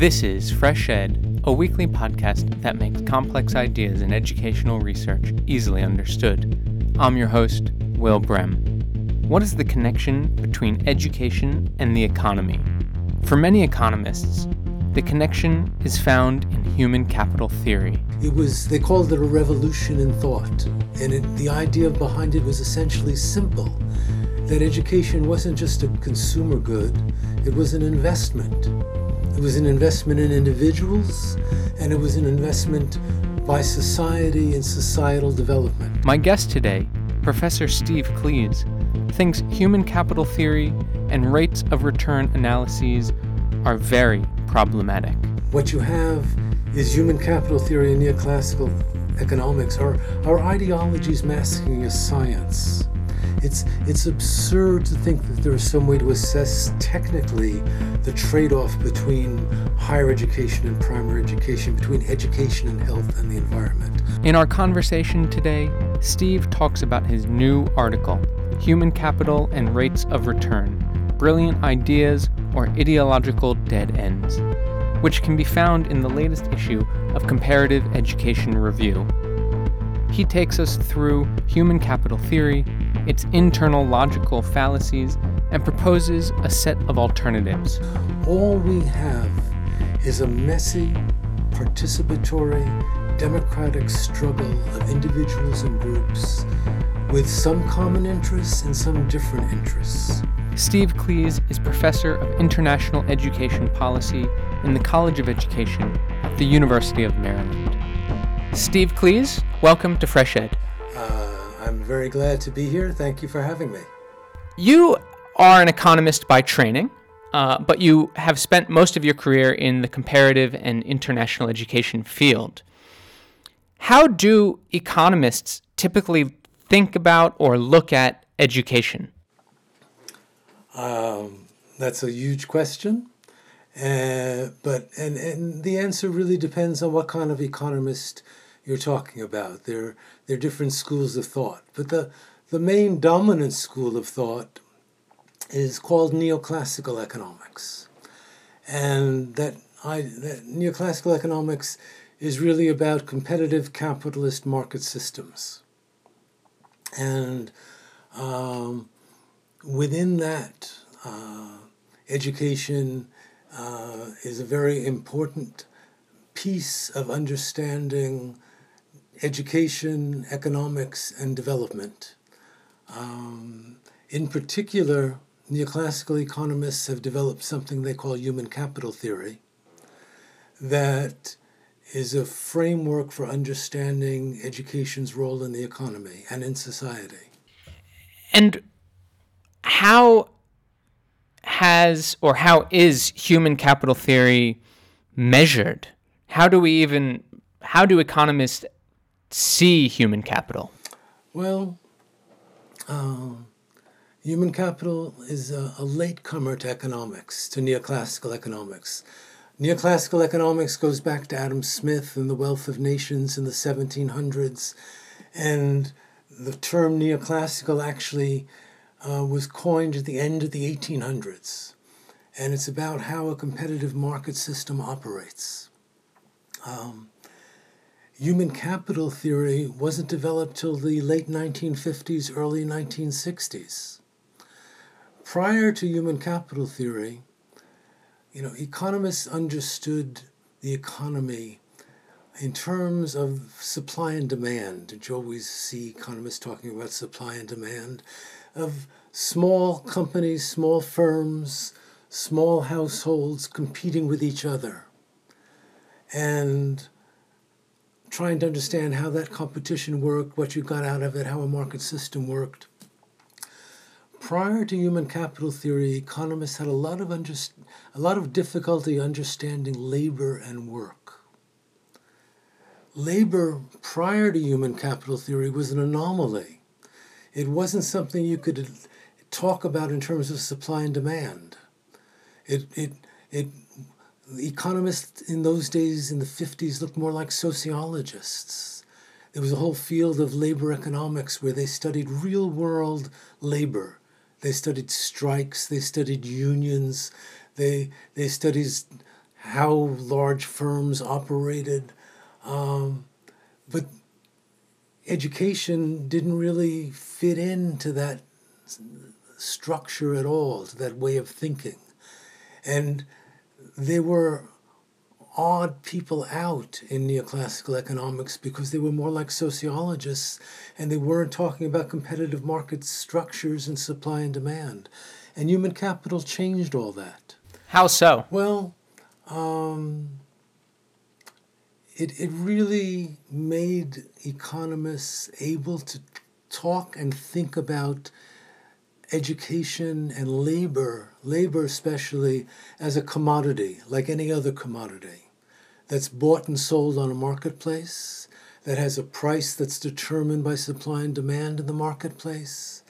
This is FreshEd, a weekly podcast that makes complex ideas in educational research easily understood. I'm your host, Will Brehm. What is the connection between education and the economy? For many economists, the connection is found in human capital theory. It was, they called it a revolution in thought. And it, the idea behind it was essentially simple that education wasn't just a consumer good, it was an investment. It was an investment in individuals, and it was an investment by society and societal development. My guest today, Professor Steve Klees, thinks human capital theory and rates of return analyses are very problematic. What you have is human capital theory and neoclassical economics are, are ideologies masking a science. It's, it's absurd to think that there is some way to assess technically the trade off between higher education and primary education, between education and health and the environment. In our conversation today, Steve talks about his new article, Human Capital and Rates of Return Brilliant Ideas or Ideological Dead Ends, which can be found in the latest issue of Comparative Education Review. He takes us through human capital theory, its internal logical fallacies, and proposes a set of alternatives. All we have is a messy, participatory, democratic struggle of individuals and groups with some common interests and some different interests. Steve Klees is professor of international education policy in the College of Education at the University of Maryland. Steve Klees, welcome to FreshEd. I'm very glad to be here. Thank you for having me. You are an economist by training, uh, but you have spent most of your career in the comparative and international education field. How do economists typically think about or look at education? Um, that's a huge question. Uh, but and, and the answer really depends on what kind of economist you're talking about. There, there are different schools of thought. But the, the main dominant school of thought is called neoclassical economics. And that, I, that neoclassical economics is really about competitive capitalist market systems. And um, within that, uh, education uh, is a very important piece of understanding education, economics, and development. Um, in particular, neoclassical economists have developed something they call human capital theory that is a framework for understanding education's role in the economy and in society. And how has or how is human capital theory measured? How do we even how do economists see human capital? Well, um, human capital is a, a latecomer to economics, to neoclassical economics. Neoclassical economics goes back to Adam Smith and the Wealth of Nations in the 1700s, and the term neoclassical actually uh, was coined at the end of the 1800s, and it's about how a competitive market system operates. Um, human capital theory wasn't developed till the late 1950s, early 1960s. Prior to human capital theory, you know, economists understood the economy in terms of supply and demand. Did you always see economists talking about supply and demand? Of small companies, small firms, small households competing with each other. And trying to understand how that competition worked, what you got out of it, how a market system worked. Prior to human capital theory, economists had a lot of underst- a lot of difficulty understanding labor and work. Labor prior to human capital theory was an anomaly. It wasn't something you could talk about in terms of supply and demand. It, it, it economists in those days in the 50s looked more like sociologists. There was a whole field of labor economics where they studied real world labor. They studied strikes, they studied unions, they, they studied how large firms operated. Um, but education didn't really fit into that structure at all, to that way of thinking. And there were odd people out in neoclassical economics because they were more like sociologists and they weren't talking about competitive market structures and supply and demand. And human capital changed all that. How so? Well, um, it, it really made economists able to talk and think about education and labor, labor especially, as a commodity, like any other commodity, that's bought and sold on a marketplace, that has a price that's determined by supply and demand in the marketplace.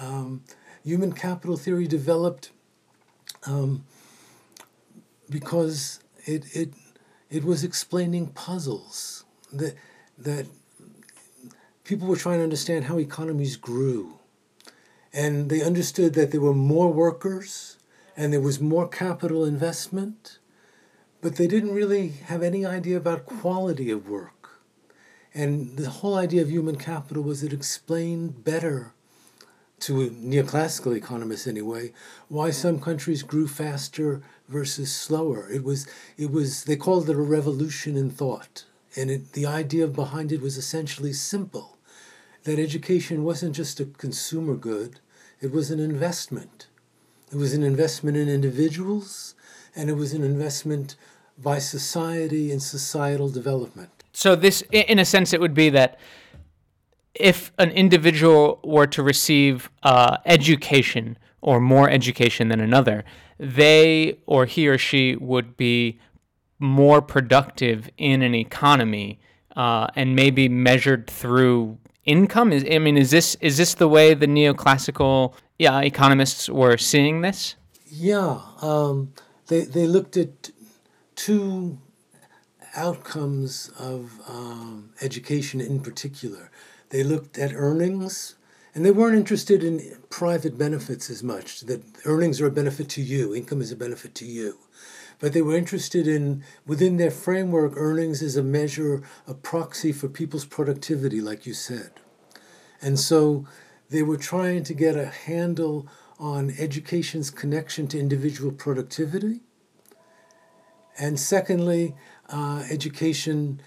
Um, human capital theory developed um, because it, it, it was explaining puzzles that, that people were trying to understand how economies grew. And they understood that there were more workers and there was more capital investment, but they didn't really have any idea about quality of work. And the whole idea of human capital was it explained better to neoclassical economists anyway, why some countries grew faster versus slower. It was, it was they called it a revolution in thought. And it, the idea behind it was essentially simple that education wasn't just a consumer good, it was an investment. It was an investment in individuals, and it was an investment by society and societal development. So, this, in a sense, it would be that if an individual were to receive uh, education or more education than another, they or he or she would be more productive in an economy uh, and maybe measured through income. Is I mean, is this is this the way the neoclassical yeah economists were seeing this? Yeah, um, they they looked at two outcomes of um, education in particular. They looked at earnings, and they weren't interested in private benefits as much, that earnings are a benefit to you, income is a benefit to you. But they were interested in, within their framework, earnings is a measure, a proxy for people's productivity, like you said. And so they were trying to get a handle on education's connection to individual productivity. And secondly, uh, education's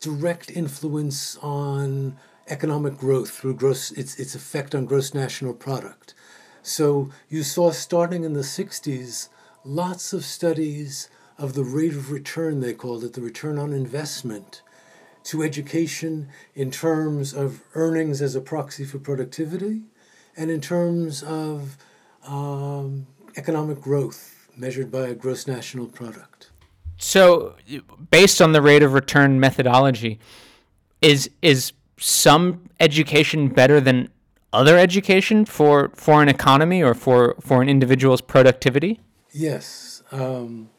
direct influence on economic growth through gross its its effect on gross national product. So you saw starting in the 60s lots of studies of the rate of return they called it the return on investment to education in terms of earnings as a proxy for productivity and in terms of um, economic growth measured by a gross national product. So, based on the rate of return methodology, is is some education better than other education for, for an economy or for, for an individual's productivity? Yes. Um,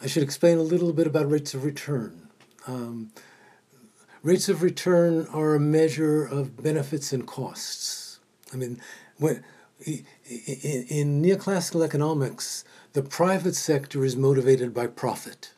I should explain a little bit about rates of return. Um, rates of return are a measure of benefits and costs. I mean, when, in, in neoclassical economics, the private sector is motivated by profit.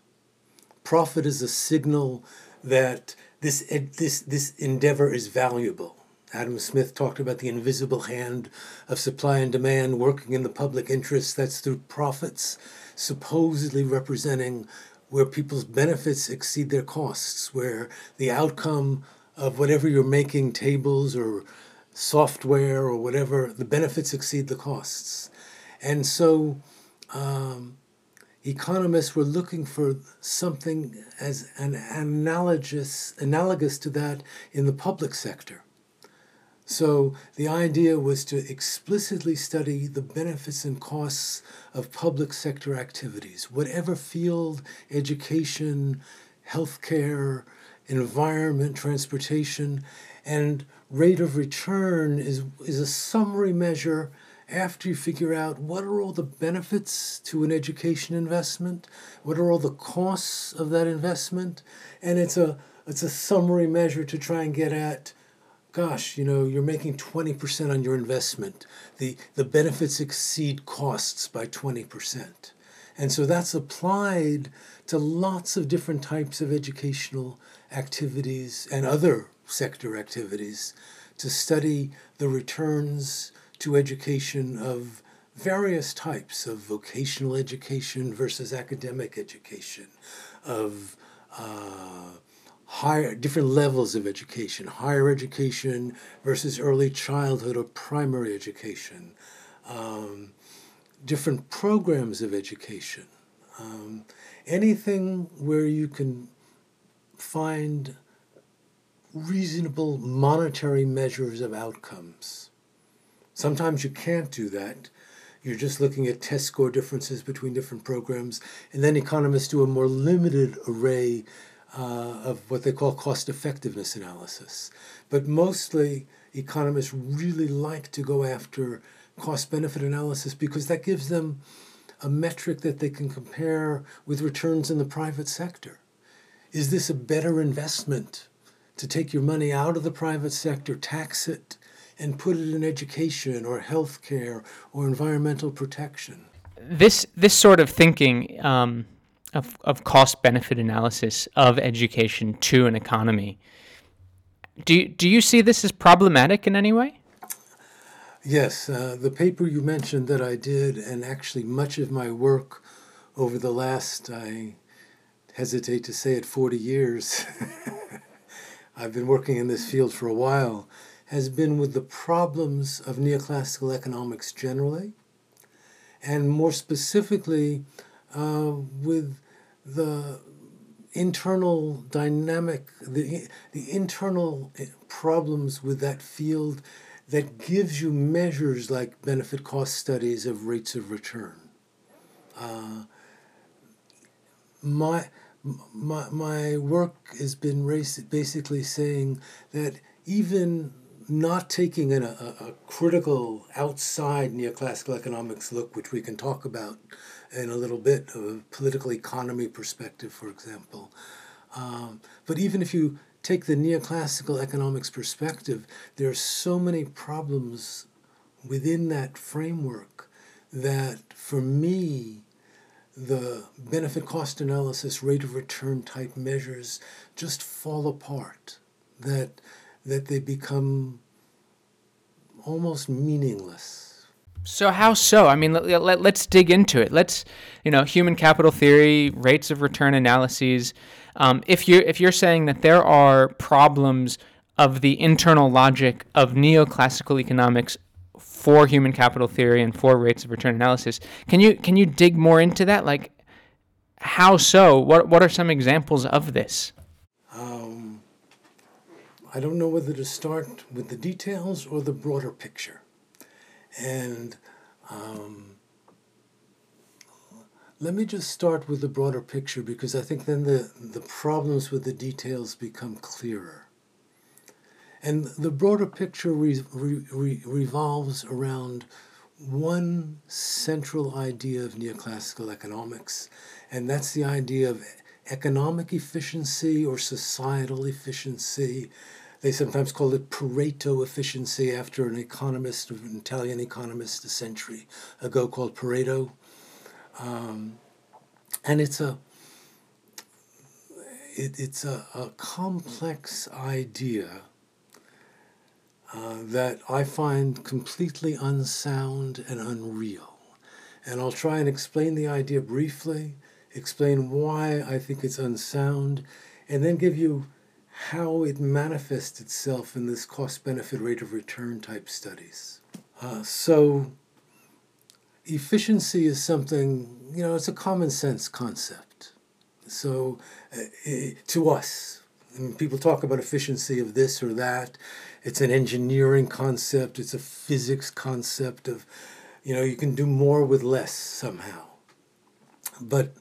Profit is a signal that this, this, this endeavor is valuable. Adam Smith talked about the invisible hand of supply and demand working in the public interest. That's through profits, supposedly representing where people's benefits exceed their costs, where the outcome of whatever you're making, tables or software or whatever, the benefits exceed the costs. And so um, economists were looking for something as an analogous analogous to that in the public sector. So the idea was to explicitly study the benefits and costs of public sector activities, whatever field, education, healthcare, environment, transportation, and rate of return is, is a summary measure after you figure out what are all the benefits to an education investment, what are all the costs of that investment, and it's a it's a summary measure to try and get at gosh, you know, you're making 20% on your investment. The the benefits exceed costs by 20%. And so that's applied to lots of different types of educational activities and other sector activities to study the returns to education of various types of vocational education versus academic education, of uh, higher different levels of education, higher education versus early childhood or primary education, um, different programs of education, um, anything where you can find reasonable monetary measures of outcomes. Sometimes you can't do that. You're just looking at test score differences between different programs, and then economists do a more limited array uh, of what they call cost effectiveness analysis. But mostly, economists really like to go after cost benefit analysis because that gives them a metric that they can compare with returns in the private sector. Is this a better investment to take your money out of the private sector, tax it, and put it in education or healthcare or environmental protection? This this sort of thinking um, of of cost benefit analysis of education to an economy. Do you, do you see this as problematic in any way? Yes, uh, the paper you mentioned that I did, and actually much of my work over the last, I hesitate to say it, 40 years, I've been working in this field for a while, has been with the problems of neoclassical economics generally, and more specifically uh, with the internal dynamic, the, the internal eh, problems with that field that gives you measures like benefit cost studies of rates of return. Uh, my, my, my work has been basically saying that even not taking an, a, a critical outside neoclassical economics look, which we can talk about in a little bit, of a political economy perspective, for example. Um, but even if you take the neoclassical economics perspective, there are so many problems within that framework that for me, the benefit cost analysis, rate of return type measures just fall apart. That that they become almost meaningless. So how so? I mean, let, let, let's dig into it. Let's, you know, human capital theory, rates of return analyses. Um, if you're if you're saying that there are problems of the internal logic of neoclassical economics for human capital theory and for rates of return analysis, can you can you dig more into that? Like, how so? What what are some examples of this? Um, I don't know whether to start with the details or the broader picture, and. Um, let me just start with the broader picture because I think then the, the problems with the details become clearer. And the broader picture re, re, revolves around one central idea of neoclassical economics, and that's the idea of economic efficiency or societal efficiency. They sometimes call it Pareto efficiency after an economist, an Italian economist a century ago called Pareto. Um, and it's a it, it's a, a complex idea uh, that I find completely unsound and unreal. And I'll try and explain the idea briefly, explain why I think it's unsound, and then give you how it manifests itself in this cost benefit rate of return type studies. Uh, so, efficiency is something, you know, it's a common sense concept. So, uh, to us, people talk about efficiency of this or that. It's an engineering concept, it's a physics concept of, you know, you can do more with less somehow. But,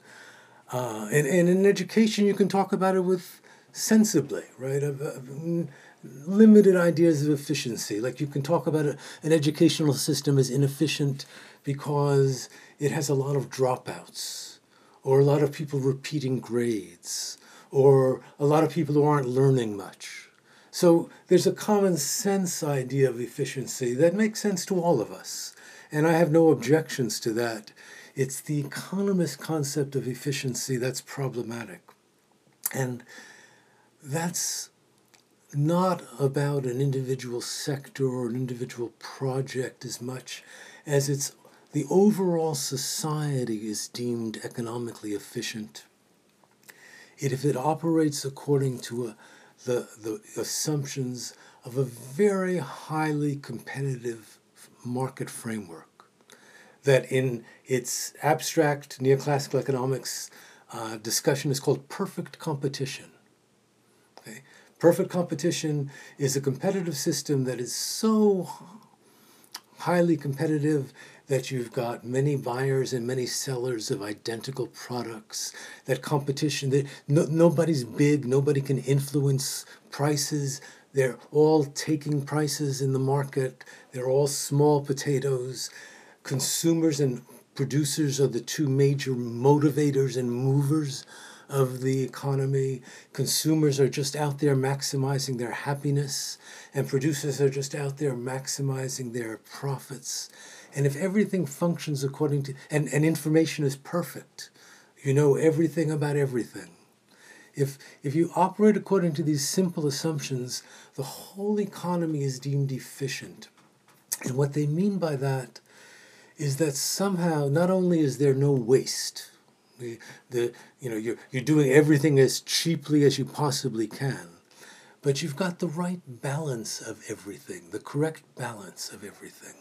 uh, and, and in education, you can talk about it with sensibly, right? Limited ideas of efficiency. Like you can talk about a, an educational system as inefficient because it has a lot of dropouts, or a lot of people repeating grades, or a lot of people who aren't learning much. So there's a common sense idea of efficiency that makes sense to all of us. And I have no objections to that it's the economist concept of efficiency that's problematic. And that's not about an individual sector or an individual project as much as it's the overall society is deemed economically efficient. It, if it operates according to a, the, the assumptions of a very highly competitive market framework, that in its abstract neoclassical economics uh, discussion is called perfect competition. Okay? Perfect competition is a competitive system that is so highly competitive that you've got many buyers and many sellers of identical products that competition that no, nobody's big nobody can influence prices. They're all taking prices in the market. They're all small potatoes. Consumers and producers are the two major motivators and movers of the economy. Consumers are just out there maximizing their happiness, and producers are just out there maximizing their profits. And if everything functions according to, and, and information is perfect, you know everything about everything. If, if you operate according to these simple assumptions, the whole economy is deemed efficient. And what they mean by that is that somehow not only is there no waste, the, the, you know, you're, you're doing everything as cheaply as you possibly can, but you've got the right balance of everything, the correct balance of everything.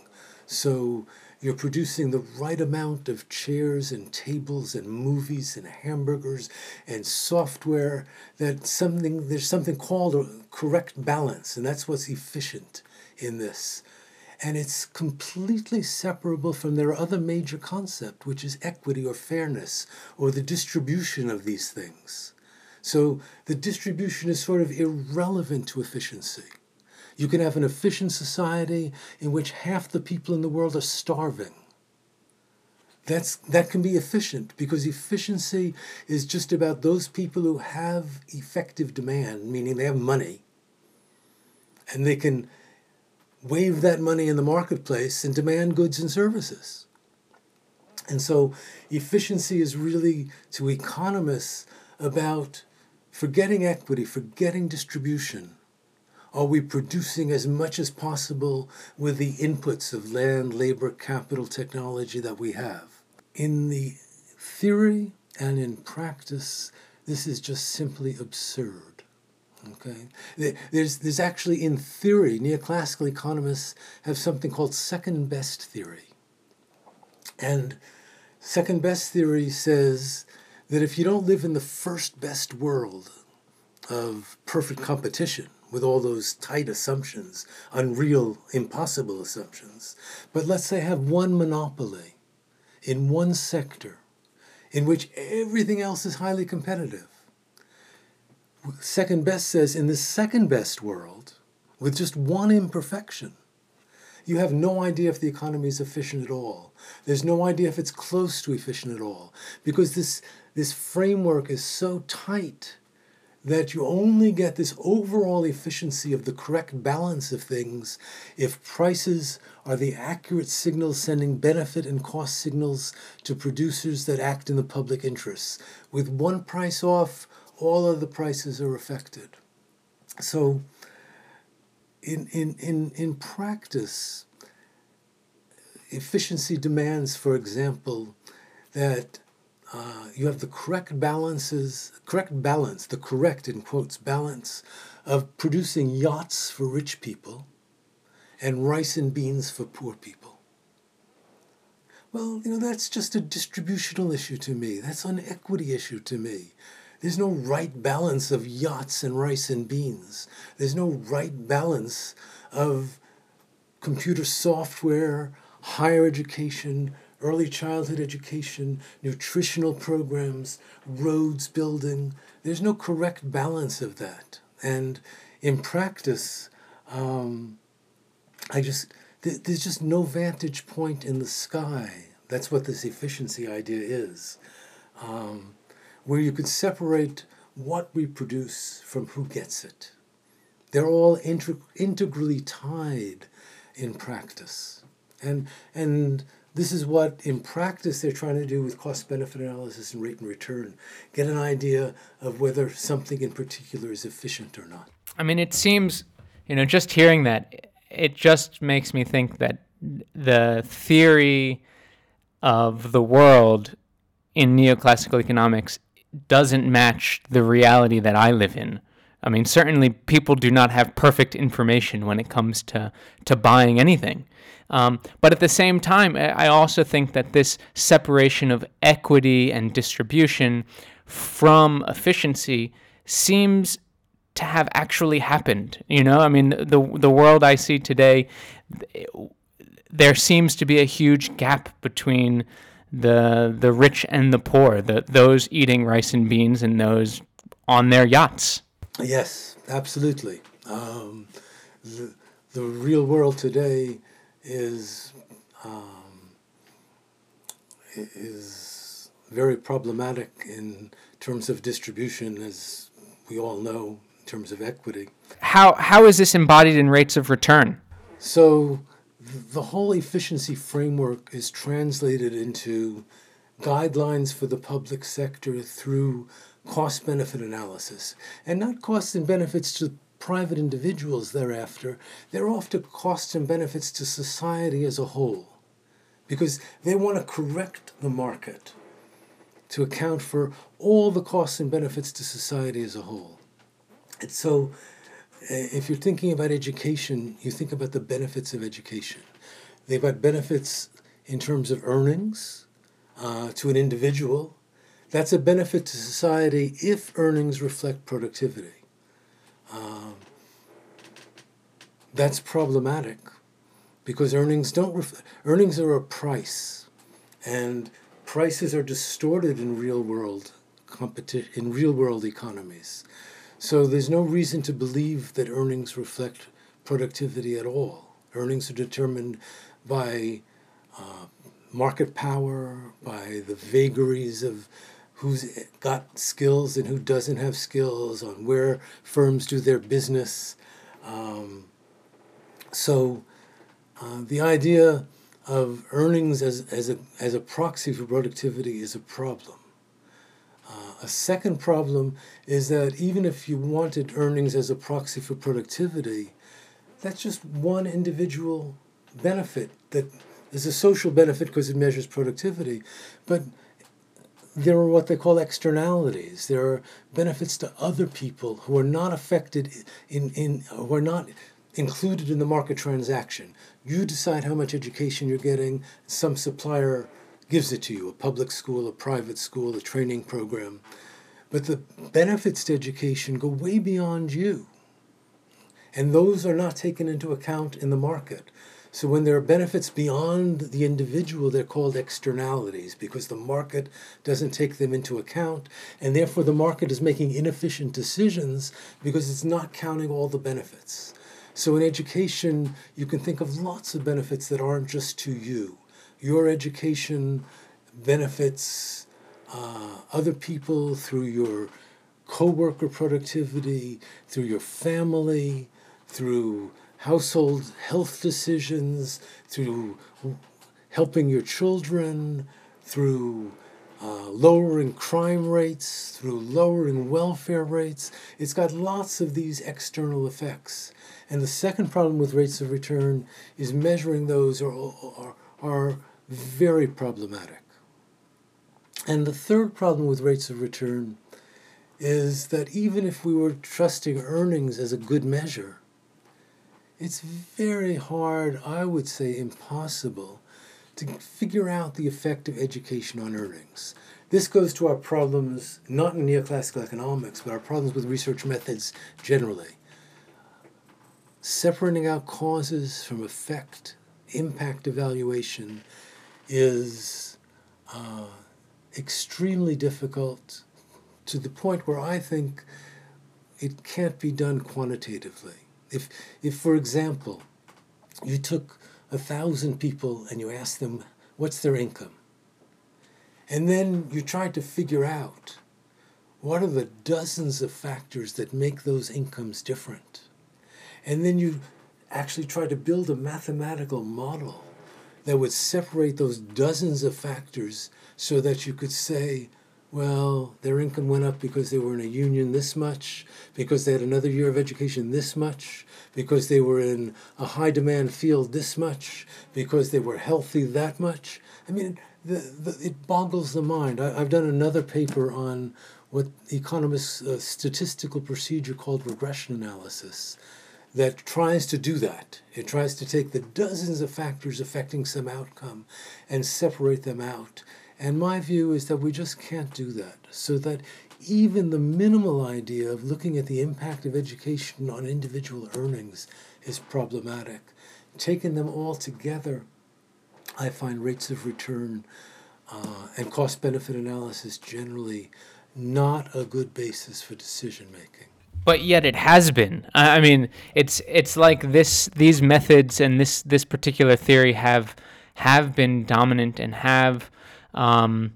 So you're producing the right amount of chairs and tables and movies and hamburgers and software that something there's something called a correct balance and that's what's efficient in this and it's completely separable from their other major concept, which is equity or fairness or the distribution of these things. So the distribution is sort of irrelevant to efficiency. You can have an efficient society in which half the people in the world are starving. That's, that can be efficient because efficiency is just about those people who have effective demand, meaning they have money, and they can wave that money in the marketplace and demand goods and services. And so efficiency is really to economists about forgetting equity, forgetting distribution. Are we producing as much as possible with the inputs of land, labor, capital, technology that we have? In the theory and in practice, this is just simply absurd. Okay, there's there's actually in theory, neoclassical economists have something called second best theory, and second best theory says that if you don't live in the first best world of perfect competition with all those tight assumptions, unreal, impossible assumptions, but let's say have one monopoly in one sector in which everything else is highly competitive second best says in the second best world, with just one imperfection, you have no idea if the economy is efficient at all. There's no idea if it's close to efficient at all. Because this, this framework is so tight that you only get this overall efficiency of the correct balance of things if prices are the accurate signals sending benefit and cost signals to producers that act in the public interest. With one price off, all of the prices are affected. So, in, in, in, in practice, efficiency demands, for example, that uh, you have the correct balances, correct balance, the correct, in quotes, balance of producing yachts for rich people and rice and beans for poor people. Well, you know, that's just a distributional issue to me. That's an equity issue to me. There's no right balance of yachts and rice and beans. There's no right balance of computer software, higher education, early childhood education, nutritional programs, roads building. There's no correct balance of that. And in practice, um, I just, th- there's just no vantage point in the sky. That's what this efficiency idea is. Um, where you could separate what we produce from who gets it. They're all integ- integrally tied in practice. And, and This is what, in practice, they're trying to do with cost benefit analysis and rate and return. Get an idea of whether something in particular is efficient or not. I mean, it seems, you know, just hearing that, it just makes me think that the theory of the world in neoclassical economics doesn't match the reality that I live in. I mean, certainly people do not have perfect information when it comes to, to buying anything. Um, but at the same time, I also think that this separation of equity and distribution from efficiency seems to have actually happened. You know, I mean, the the world I see today, there seems to be a huge gap between the the rich and the poor, the those eating rice and beans and those on their yachts. Yes, absolutely. Um, the, the real world today is um, is very problematic in terms of distribution, as we all know, in terms of equity. How how is this embodied in rates of return? So the whole efficiency framework is translated into guidelines for the public sector through cost benefit analysis. And not costs and benefits to private individuals thereafter they're often costs and benefits to society as a whole. Because they want to correct the market to account for all the costs and benefits to society as a whole. And so if you're thinking about education, you think about the benefits of education. They've got benefits in terms of earnings uh, to an individual. That's a benefit to society if earnings reflect productivity. Um, that's problematic because earnings don't ref- earnings are a price, and prices are distorted in real world competition in real world economies. So there's no reason to believe that earnings reflect productivity at all. Earnings are determined by uh, market power, by the vagaries of who's got skills and who doesn't have skills, on where firms do their business. Um, so uh, the idea of earnings as, as, a, as a proxy for productivity is a problem. Uh, a second problem is that even if you wanted earnings as a proxy for productivity, that's just one individual benefit that is a social benefit because it measures productivity. But there are what they call externalities. There are benefits to other people who are not affected in, in who are not included in the market transaction. You decide how much education you're getting. Some supplier gives it to you a public school, a private school, a training program. But the benefits to education go way beyond you. And those are not taken into account in the market. So when there are benefits beyond the individual, they're called externalities because the market doesn't take them into account. And therefore, the market is making inefficient decisions because it's not counting all the benefits. So in education, you can think of lots of benefits that aren't just to you your education benefits uh, other people through your co-worker productivity, through your family, through household health decisions, through helping your children, through uh, lowering crime rates, through lowering welfare rates. It's got lots of these external effects. And the second problem with rates of return is measuring those or, or, are very problematic. And the third problem with rates of return is that even if we were trusting earnings as a good measure, it's very hard, I would say impossible, to figure out the effect of education on earnings. This goes to our problems, not in neoclassical economics, but our problems with research methods generally. Separating out causes from effect impact evaluation is uh, extremely difficult to the point where I think it can't be done quantitatively. If, if for example, you took a thousand people and you asked them what's their income, and then you tried to figure out what are the dozens of factors that make those incomes different, and then you actually try to build a mathematical model that would separate those dozens of factors so that you could say, well, their income went up because they were in a union this much, because they had another year of education this much, because they were in a high demand field this much, because they were healthy that much. I mean, the, the, it boggles the mind. I, have done another paper on what economists' uh, statistical procedure called regression analysis that tries to do that. It tries to take the dozens of factors affecting some outcome and separate them out. And my view is that we just can't do that. So that even the minimal idea of looking at the impact of education on individual earnings is problematic. Taking them all together, I find rates of return uh, and cost benefit analysis generally not a good basis for decision making but yet it has been. I mean, it's it's like this these methods and this this particular theory have have been dominant and have um,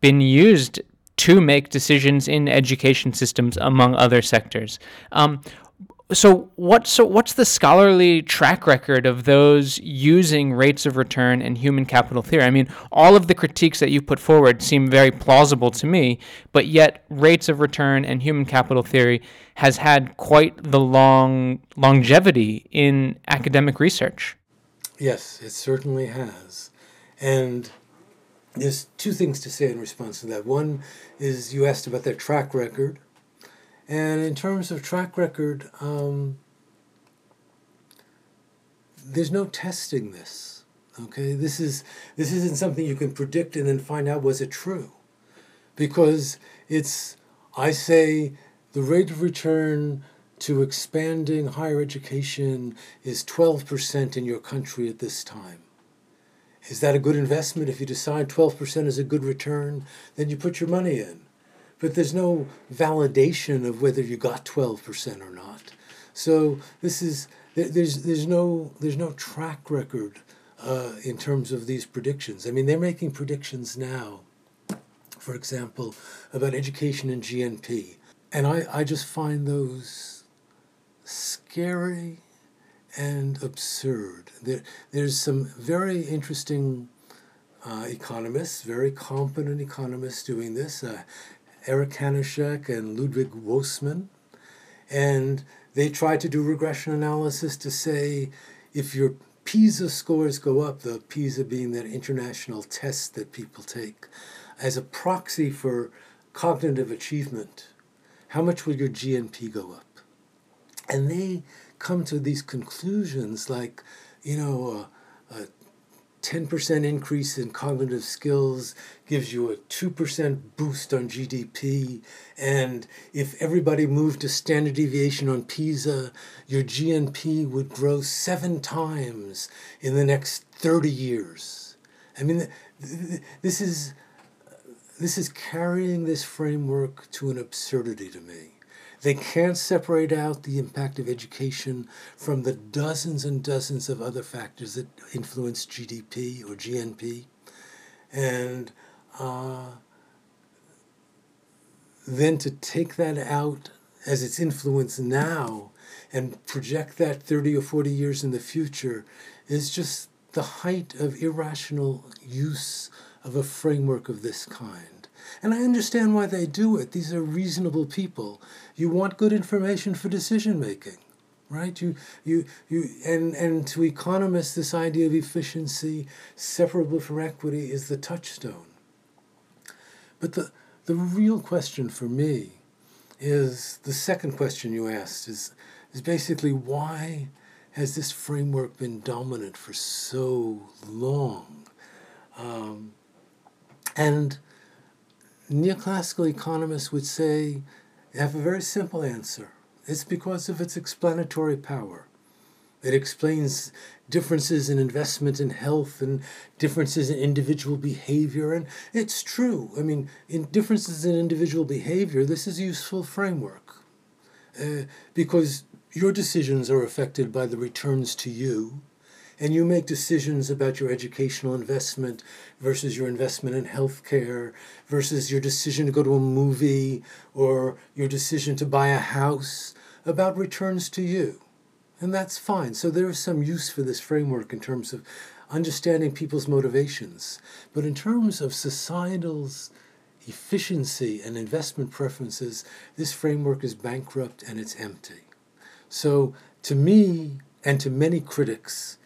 been used to make decisions in education systems among other sectors. Um, so what so what's the scholarly track record of those using rates of return and human capital theory? I mean all of the critiques that you put forward seem very plausible to me but yet rates of return and human capital theory has had quite the long longevity in academic research. Yes it certainly has. And there's two things to say in response to that. One is you asked about their track record and in terms of track record, um, there's no testing this. Okay, this is this isn't something you can predict and then find out was it true, because it's I say the rate of return to expanding higher education is 12% in your country at this time. Is that a good investment? If you decide 12% is a good return, then you put your money in but there's no validation of whether you got 12% or not. So this is there's there's no there's no track record uh, in terms of these predictions. I mean, they're making predictions now, for example, about education and GNP, and I, I just find those scary and absurd. There, there's some very interesting uh, economists, very competent economists doing this. Uh, Eric Hanushek and Ludwig Wossmann. And they tried to do regression analysis to say if your PISA scores go up, the PISA being that international test that people take, as a proxy for cognitive achievement, how much will your GNP go up? And they come to these conclusions like, you know, uh, uh, 10% increase in cognitive skills gives you a 2% boost on GDP. And if everybody moved to standard deviation on PISA, your GNP would grow seven times in the next 30 years. I mean, this is, this is carrying this framework to an absurdity to me. They can't separate out the impact of education from the dozens and dozens of other factors that influence GDP or GNP. And uh, then to take that out as its influence now and project that 30 or 40 years in the future is just the height of irrational use of a framework of this kind. And I understand why they do it. These are reasonable people. You want good information for decision making, right? You, you, you, and, and to economists, this idea of efficiency separable from equity is the touchstone. But the, the real question for me is the second question you asked is, is basically why has this framework been dominant for so long? Um, and neoclassical economists would say, have a very simple answer. It's because of its explanatory power. It explains differences in investment in health and differences in individual behavior. And it's true. I mean, in differences in individual behavior, this is a useful framework uh, because your decisions are affected by the returns to you and you make decisions about your educational investment versus your investment in healthcare versus your decision to go to a movie or your decision to buy a house about returns to you. And that's fine. So there is some use for this framework in terms of understanding people's motivations. But in terms of societal's efficiency and investment preferences, this framework is bankrupt and it's empty. So, to me and to many critics,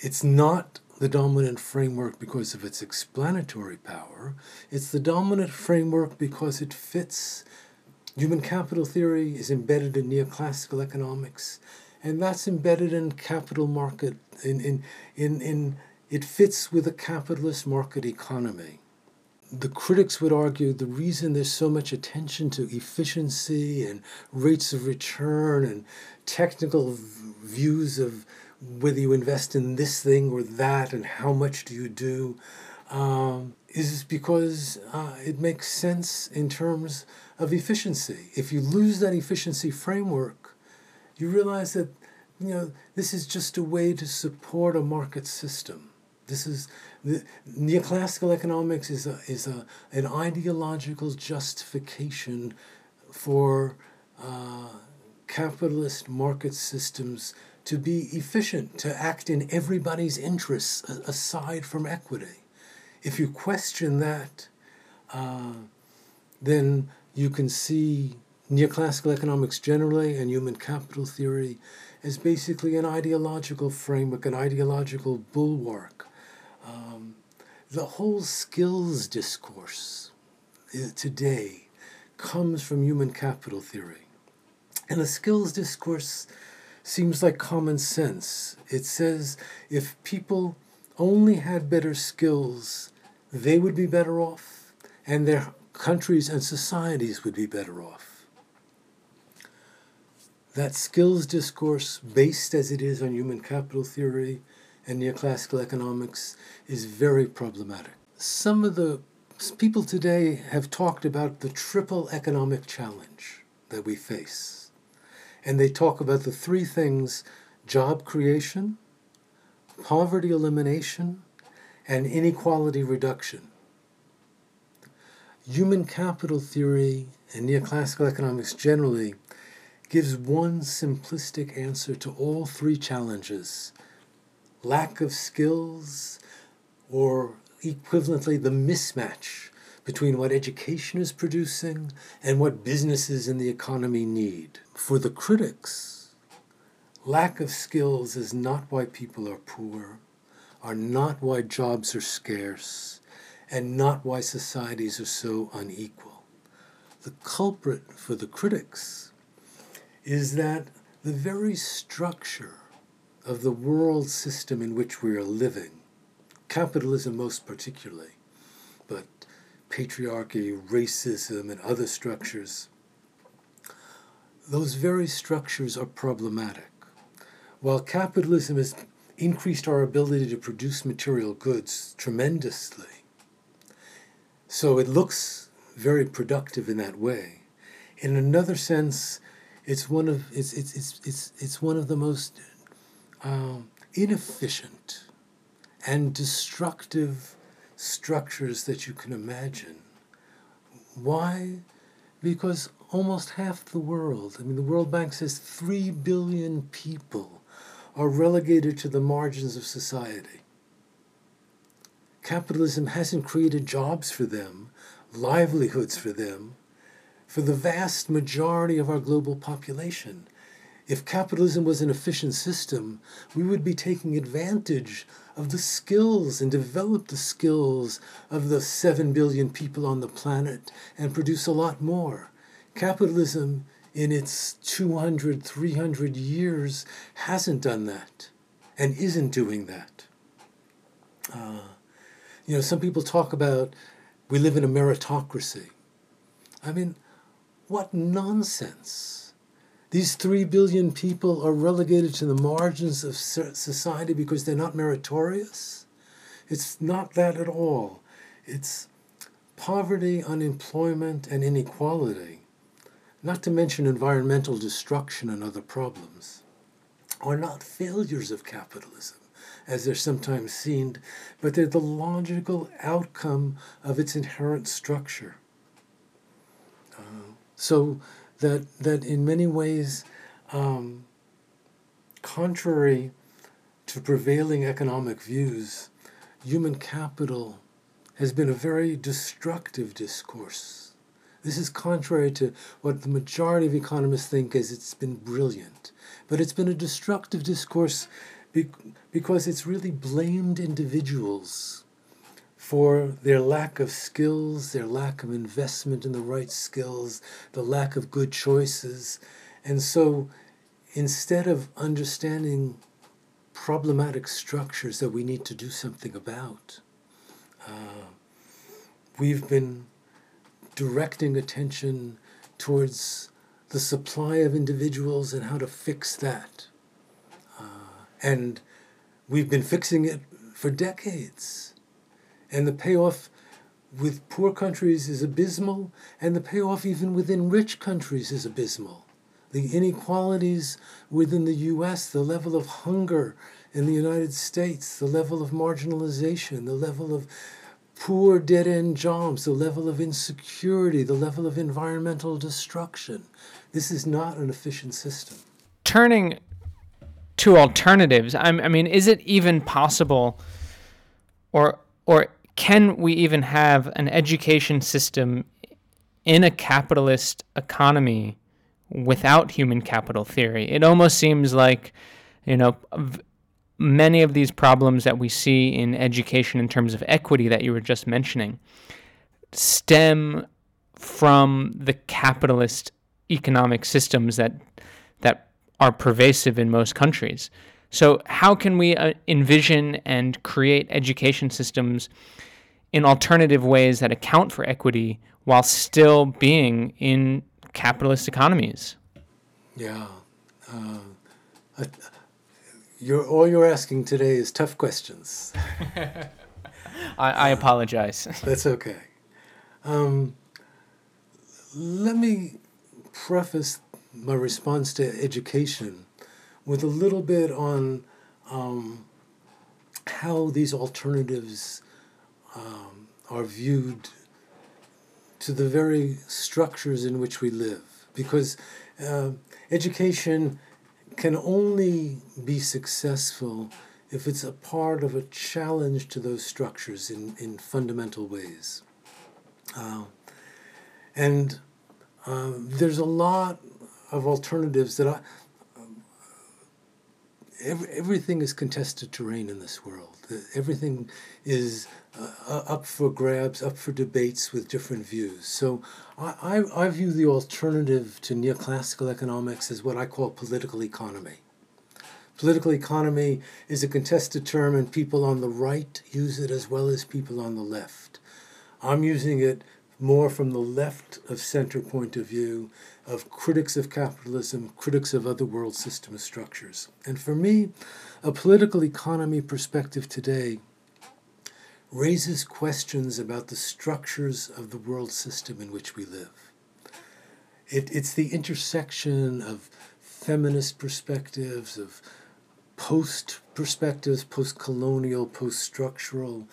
it's not the dominant framework because of its explanatory power. It's the dominant framework because it fits. Human capital theory is embedded in neoclassical economics, and that's embedded in capital market. In, in, in, in, it fits with a capitalist market economy. The critics would argue the reason there's so much attention to efficiency and rates of return and technical views of whether you invest in this thing or that and how much do you do um, is because uh, it makes sense in terms of efficiency. If you lose that efficiency framework, you realize that you know this is just a way to support a market system. This is the neoclassical economics is a, is a, an ideological justification for uh, capitalist market systems to be efficient, to act in everybody's interests aside from equity. If you question that, uh, then you can see neoclassical economics generally and human capital theory as basically an ideological framework, an ideological bulwark. Um, the whole skills discourse uh, today comes from human capital theory. And the skills discourse seems like common sense. It says if people only had better skills, they would be better off, and their countries and societies would be better off. That skills discourse, based as it is on human capital theory and neoclassical economics, is very problematic. Some of the people today have talked about the triple economic challenge that we face and they talk about the three things job creation, poverty elimination, and inequality reduction. Human capital theory and neoclassical economics generally gives one simplistic answer to all three challenges lack of skills, or equivalently, the mismatch between what education is producing and what businesses in the economy need. For the critics, lack of skills is not why people are poor, are not why jobs are scarce, and not why societies are so unequal. The culprit for the critics is that the very structure of the world system in which we are living, capitalism most particularly, patriarchy, racism, and other structures, those very structures are problematic. While capitalism has increased our ability to produce material goods tremendously, so it looks very productive in that way. In another sense, it's one of it's it's it's it's, it's one of the most um, inefficient and destructive structures that you can imagine. Why? Because almost half the world, I mean, the World Bank says 3 billion people are relegated to the margins of society. Capitalism hasn't created jobs for them, livelihoods for them, for the vast majority of our global population. If capitalism was an efficient system, we would be taking advantage of the skills and develop the skills of the 7 billion people on the planet and produce a lot more. Capitalism, in its 200, 300 years, hasn't done that and isn't doing that. Uh, you know, some people talk about we live in a meritocracy. I mean, what nonsense. These three billion people are relegated to the margins of society because they're not meritorious. It's not that at all. It's poverty, unemployment, and inequality, not to mention environmental destruction and other problems, are not failures of capitalism, as they're sometimes seen, but they're the logical outcome of its inherent structure. Uh, so, that that in many ways, um, contrary to prevailing economic views, human capital has been a very destructive discourse. This is contrary to what the majority of economists think is it's been brilliant. But it's been a destructive discourse because it's really blamed individuals for their lack of skills, their lack of investment in the right skills, the lack of good choices. And so instead of understanding problematic structures that we need to do something about, uh, we've been directing attention towards the supply of individuals and how to fix that. Uh, and we've been fixing it for decades. And the payoff with poor countries is abysmal, and the payoff even within rich countries is abysmal. The inequalities within the US, the level of hunger in the United States, the level of marginalization, the level of poor dead end jobs, the level of insecurity, the level of environmental destruction. This is not an efficient system. Turning to alternatives, I'm, I mean, is it even possible or or can we even have an education system in a capitalist economy without human capital theory? It almost seems like, you know, many of these problems that we see in education in terms of equity that you were just mentioning stem from the capitalist economic systems that that are pervasive in most countries. So, how can we uh, envision and create education systems in alternative ways that account for equity while still being in capitalist economies? Yeah. Uh, uh, you're, all you're asking today is tough questions. I, I, apologize. That's okay. Um, let me preface my response to education with a little bit on um, how these alternatives um, are viewed to the very structures in which we live. Because uh, education can only be successful if it's a part of a challenge to those structures in, in fundamental ways. Uh, and uh, there's a lot of alternatives that I, every, everything is contested terrain in this world. Everything is uh, up for grabs, up for debates with different views. So I, I, I view the alternative to neoclassical economics as what I call political economy. Political economy is a contested term, and people on the right use it as well as people on the left. I'm using it more from the left of center point of view of critics of capitalism, critics of other world system structures. And for me, a political economy perspective today raises questions about the structures of the world system in which we live. It, it's the intersection of feminist perspectives, of post perspectives, post colonial, post structural,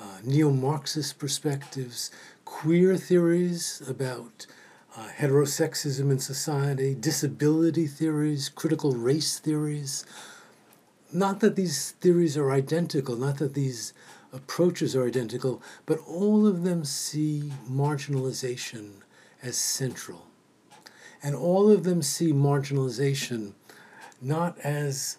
uh, neo Marxist perspectives, queer theories about uh, heterosexism in society, disability theories, critical race theories. Not that these theories are identical, not that these approaches are identical, but all of them see marginalization as central. And all of them see marginalization not as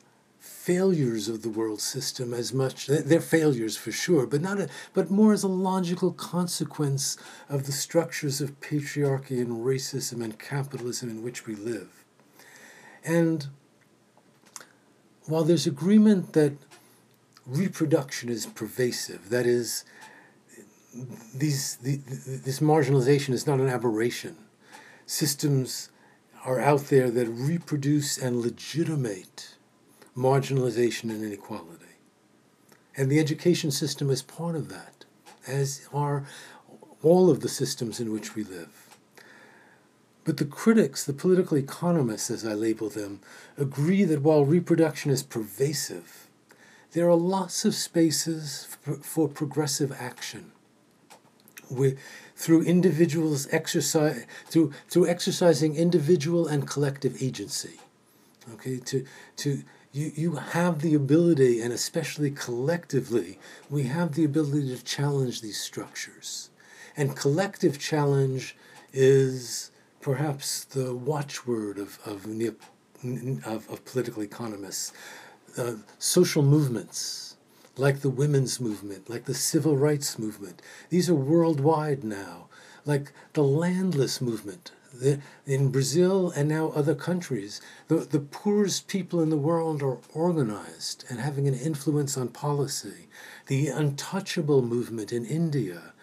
failures of the world system as much they're failures for sure but not a, but more as a logical consequence of the structures of patriarchy and racism and capitalism in which we live. And while there's agreement that reproduction is pervasive that is these the, this marginalization is not an aberration. Systems are out there that reproduce and legitimate marginalization and inequality. And the education system is part of that, as are all of the systems in which we live. But the critics, the political economists, as I label them, agree that while reproduction is pervasive, there are lots of spaces for, for progressive action. We, through individuals exercise through through exercising individual and collective agency okay to to you, you have the ability, and especially collectively, we have the ability to challenge these structures. And collective challenge is perhaps the watchword of, of, of, of political economists. Uh, social movements, like the women's movement, like the civil rights movement, these are worldwide now. Like the landless movement, the, in Brazil and now other countries, the, the poorest people in the world are organized and having an influence on policy. The untouchable movement in India,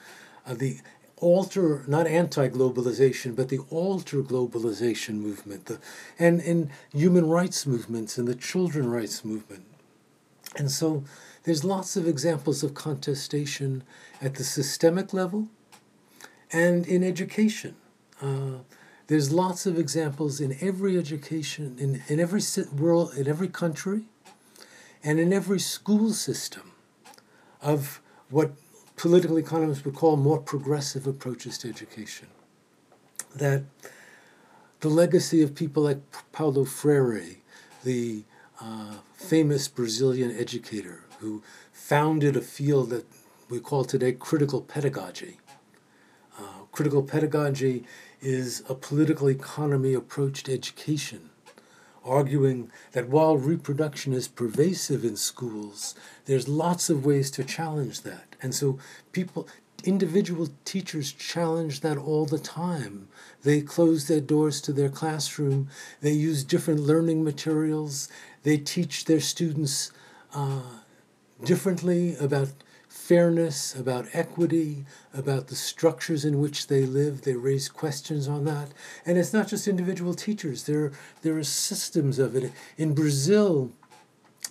uh, the alter, not anti globalization, but the alter globalization movement, the, and in human rights movements and the children rights movement. And so there's lots of examples of contestation at the systemic level and in education. Uh, there's lots of examples in every education, in, in every world, in every country, and in every school system of what political economists would call more progressive approaches to education. That the legacy of people like Paulo Freire, the uh, famous Brazilian educator who founded a field that we call today critical pedagogy. Critical pedagogy is a political economy approach to education, arguing that while reproduction is pervasive in schools, there's lots of ways to challenge that. And so people, individual teachers challenge that all the time. They close their doors to their classroom, they use different learning materials, they teach their students uh, differently about fairness, about equity, about the structures in which they live. They raise questions on that. And it's not just individual teachers, there, there are systems of it. In Brazil,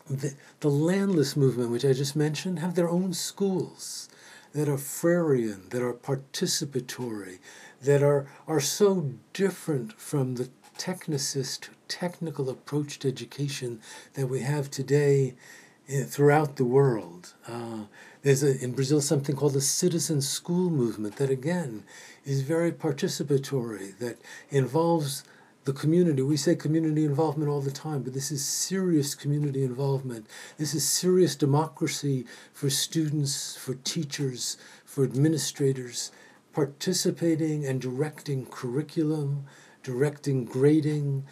the, the landless movement, which I just mentioned, have their own schools that are Freirean, that are participatory, that are, are so different from the technicist, technical approach to education that we have today eh, throughout the world. Uh, there's a, in Brazil something called the citizen school movement that again is very participatory, that involves the community. We say community involvement all the time, but this is serious community involvement. This is serious democracy for students, for teachers, for administrators, participating and directing curriculum, directing grading,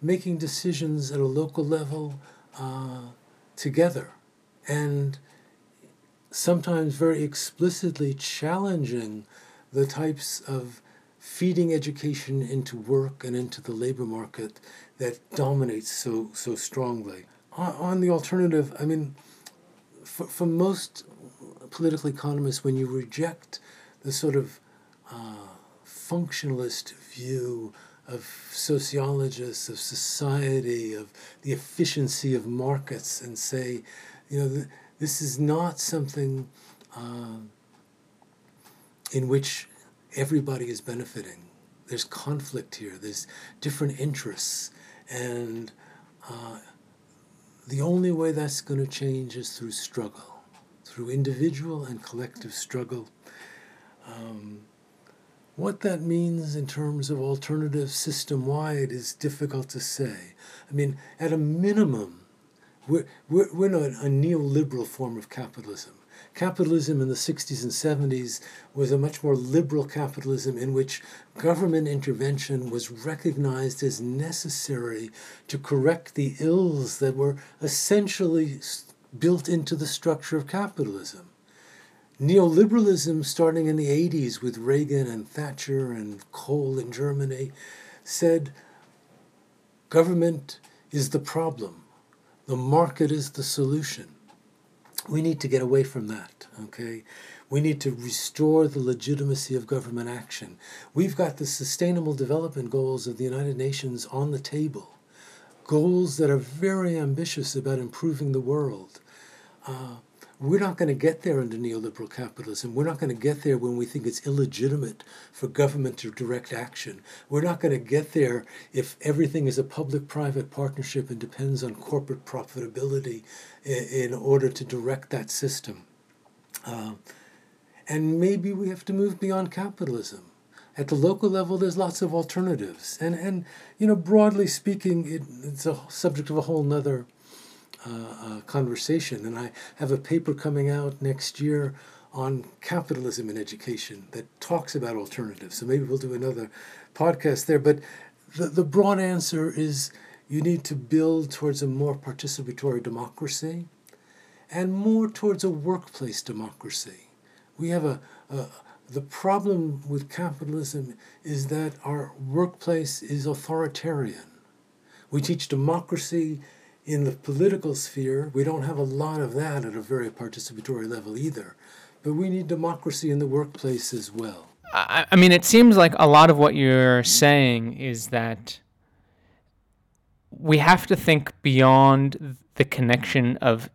making decisions at a local level uh, together. And sometimes very explicitly challenging the types of feeding education into work and into the labor market that dominates so so strongly. On, on the alternative, I mean, for, for most political economists, when you reject the sort of uh, functionalist view of sociologists, of society, of the efficiency of markets, and say, you know, this is not something uh, in which everybody is benefiting. There's conflict here, there's different interests, and uh, the only way that's going to change is through struggle, through individual and collective struggle. Um, what that means in terms of alternative system wide is difficult to say. I mean, at a minimum, we're, we're, we're not a neoliberal form of capitalism. Capitalism in the 60s and 70s was a much more liberal capitalism in which government intervention was recognized as necessary to correct the ills that were essentially built into the structure of capitalism. Neoliberalism, starting in the 80s with Reagan and Thatcher and Kohl in Germany, said government is the problem the market is the solution. We need to get away from that, okay? We need to restore the legitimacy of government action. We've got the Sustainable Development Goals of the United Nations on the table, goals that are very ambitious about improving the world. Uh, we're not going to get there under neoliberal capitalism. We're not going to get there when we think it's illegitimate for government to direct action. We're not going to get there if everything is a public private partnership and depends on corporate profitability in, order to direct that system. Uh, and maybe we have to move beyond capitalism. At the local level, there's lots of alternatives. And, and you know, broadly speaking, it, it's a subject of a whole nother uh, conversation. And I have a paper coming out next year on capitalism in education that talks about alternatives. So maybe we'll do another podcast there. But the, the broad answer is you need to build towards a more participatory democracy and more towards a workplace democracy. We have a, a the problem with capitalism is that our workplace is authoritarian. We teach democracy in the political sphere. We don't have a lot of that at a very participatory level either. But we need democracy in the workplace as well. I, I mean, it seems like a lot of what you're saying is that we have to think beyond the connection of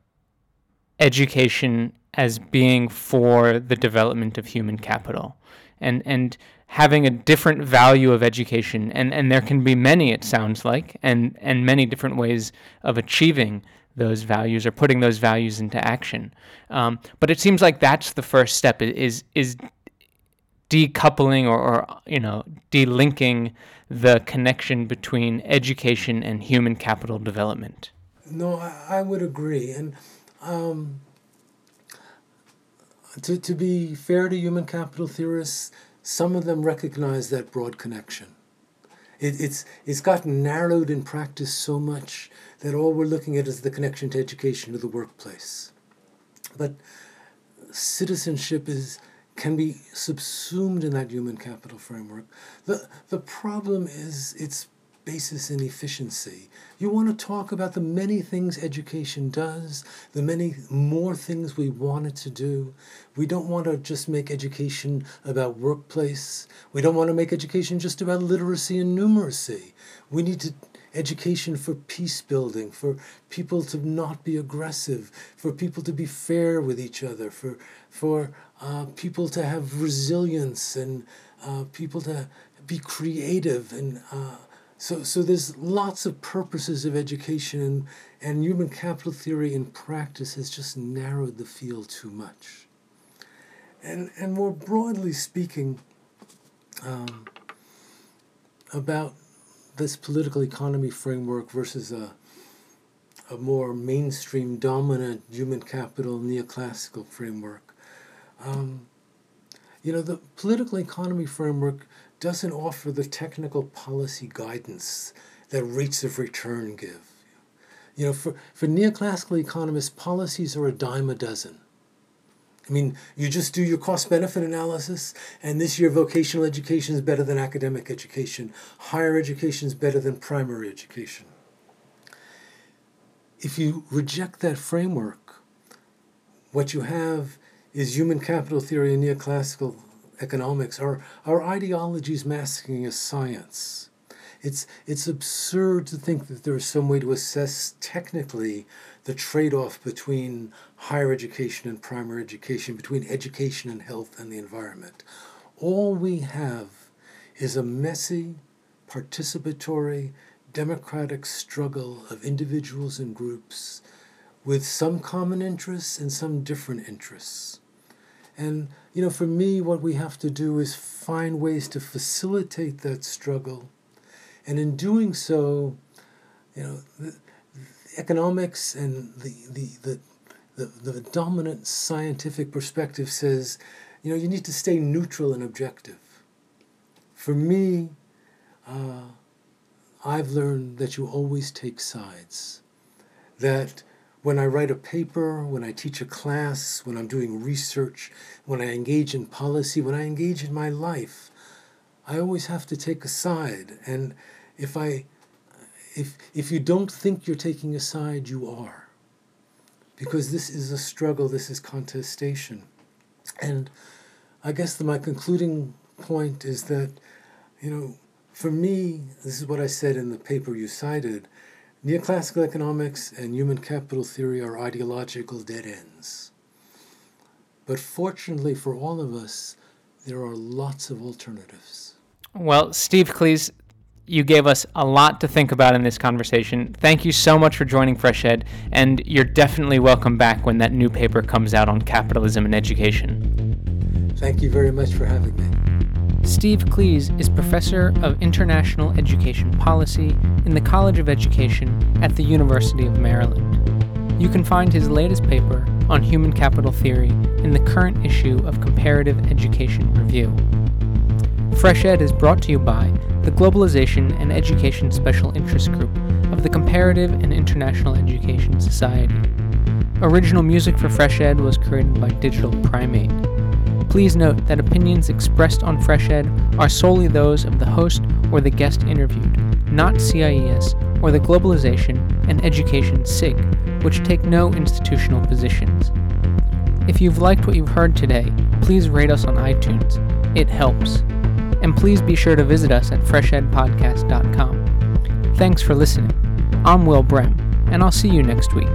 education as being for the development of human capital and and having a different value of education. And and there can be many it sounds like and and many different ways of achieving those values or putting those values into action. Um, but it seems like that's the first step is is decoupling or, or you know delinking the connection between education and human capital development. No i, I would agree. And um, to, to be fair to human capital theorists, some of them recognize that broad connection. It, it's, it's gotten narrowed in practice so much that all we're looking at is the connection to education, to the workplace. But citizenship is, can be subsumed in that human capital framework. The, the problem is its basis in efficiency. You want to talk about the many things education does, the many more things we want it to do. We don't want to just make education about workplace. We don't want to make education just about literacy and numeracy. We need to education for peace building, for people to not be aggressive, for people to be fair with each other, for for uh, people to have resilience and uh, people to be creative and uh, so, so there's lots of purposes of education, and, and human capital theory in practice has just narrowed the field too much. And, and more broadly speaking, um, about this political economy framework versus a, a more mainstream, dominant human capital neoclassical framework. Um, you know, the political economy framework doesn't offer the technical policy guidance that rates of return give. You know, for, for neoclassical economists, policies are a dime a dozen. I mean, you just do your cost benefit analysis, and this year vocational education is better than academic education. Higher education is better than primary education. If you reject that framework, what you have is human capital theory and neoclassical economics are, our ideologies masking as science. It's, it's absurd to think that there is some way to assess technically the trade off between higher education and primary education, between education and health and the environment. All we have is a messy, participatory, democratic struggle of individuals and groups with some common interests and some different interests. And, you know, for me, what we have to do is find ways to facilitate that struggle. And in doing so, you know, the, the economics and the, the, the, the, the dominant scientific perspective says, you know, you need to stay neutral and objective. For me, uh, I've learned that you always take sides. That when I write a paper, when I teach a class, when I'm doing research, when I engage in policy, when I engage in my life, I always have to take a side. And if I if if you don't think you're taking a side, you are. Because this is a struggle, this is contestation. And I guess the, my concluding point is that, you know, for me, this is what I said in the paper you cited Neoclassical economics and human capital theory are ideological dead ends. But fortunately for all of us, there are lots of alternatives. Well, Steve Klees, you gave us a lot to think about in this conversation. Thank you so much for joining FreshEd, and you're definitely welcome back when that new paper comes out on capitalism and education. Thank you very much for having me. Steve Klees is Professor of International Education Policy in the College of Education at the University of Maryland. You can find his latest paper on human capital theory in the current issue of Comparative Education Review. FreshEd is brought to you by the Globalization and Education Special Interest Group of the Comparative and International Education Society. Original music for FreshEd was created by Digital Primate. Please note that opinions expressed on FreshEd are solely those of the host or the guest interviewed, not CIES or the Globalization and Education SIG, which take no institutional positions. If you've liked what you've heard today, please rate us on iTunes. It helps. And please be sure to visit us at freshedpodcast.com. Thanks for listening. I'm Will Brehm, and I'll see you next week.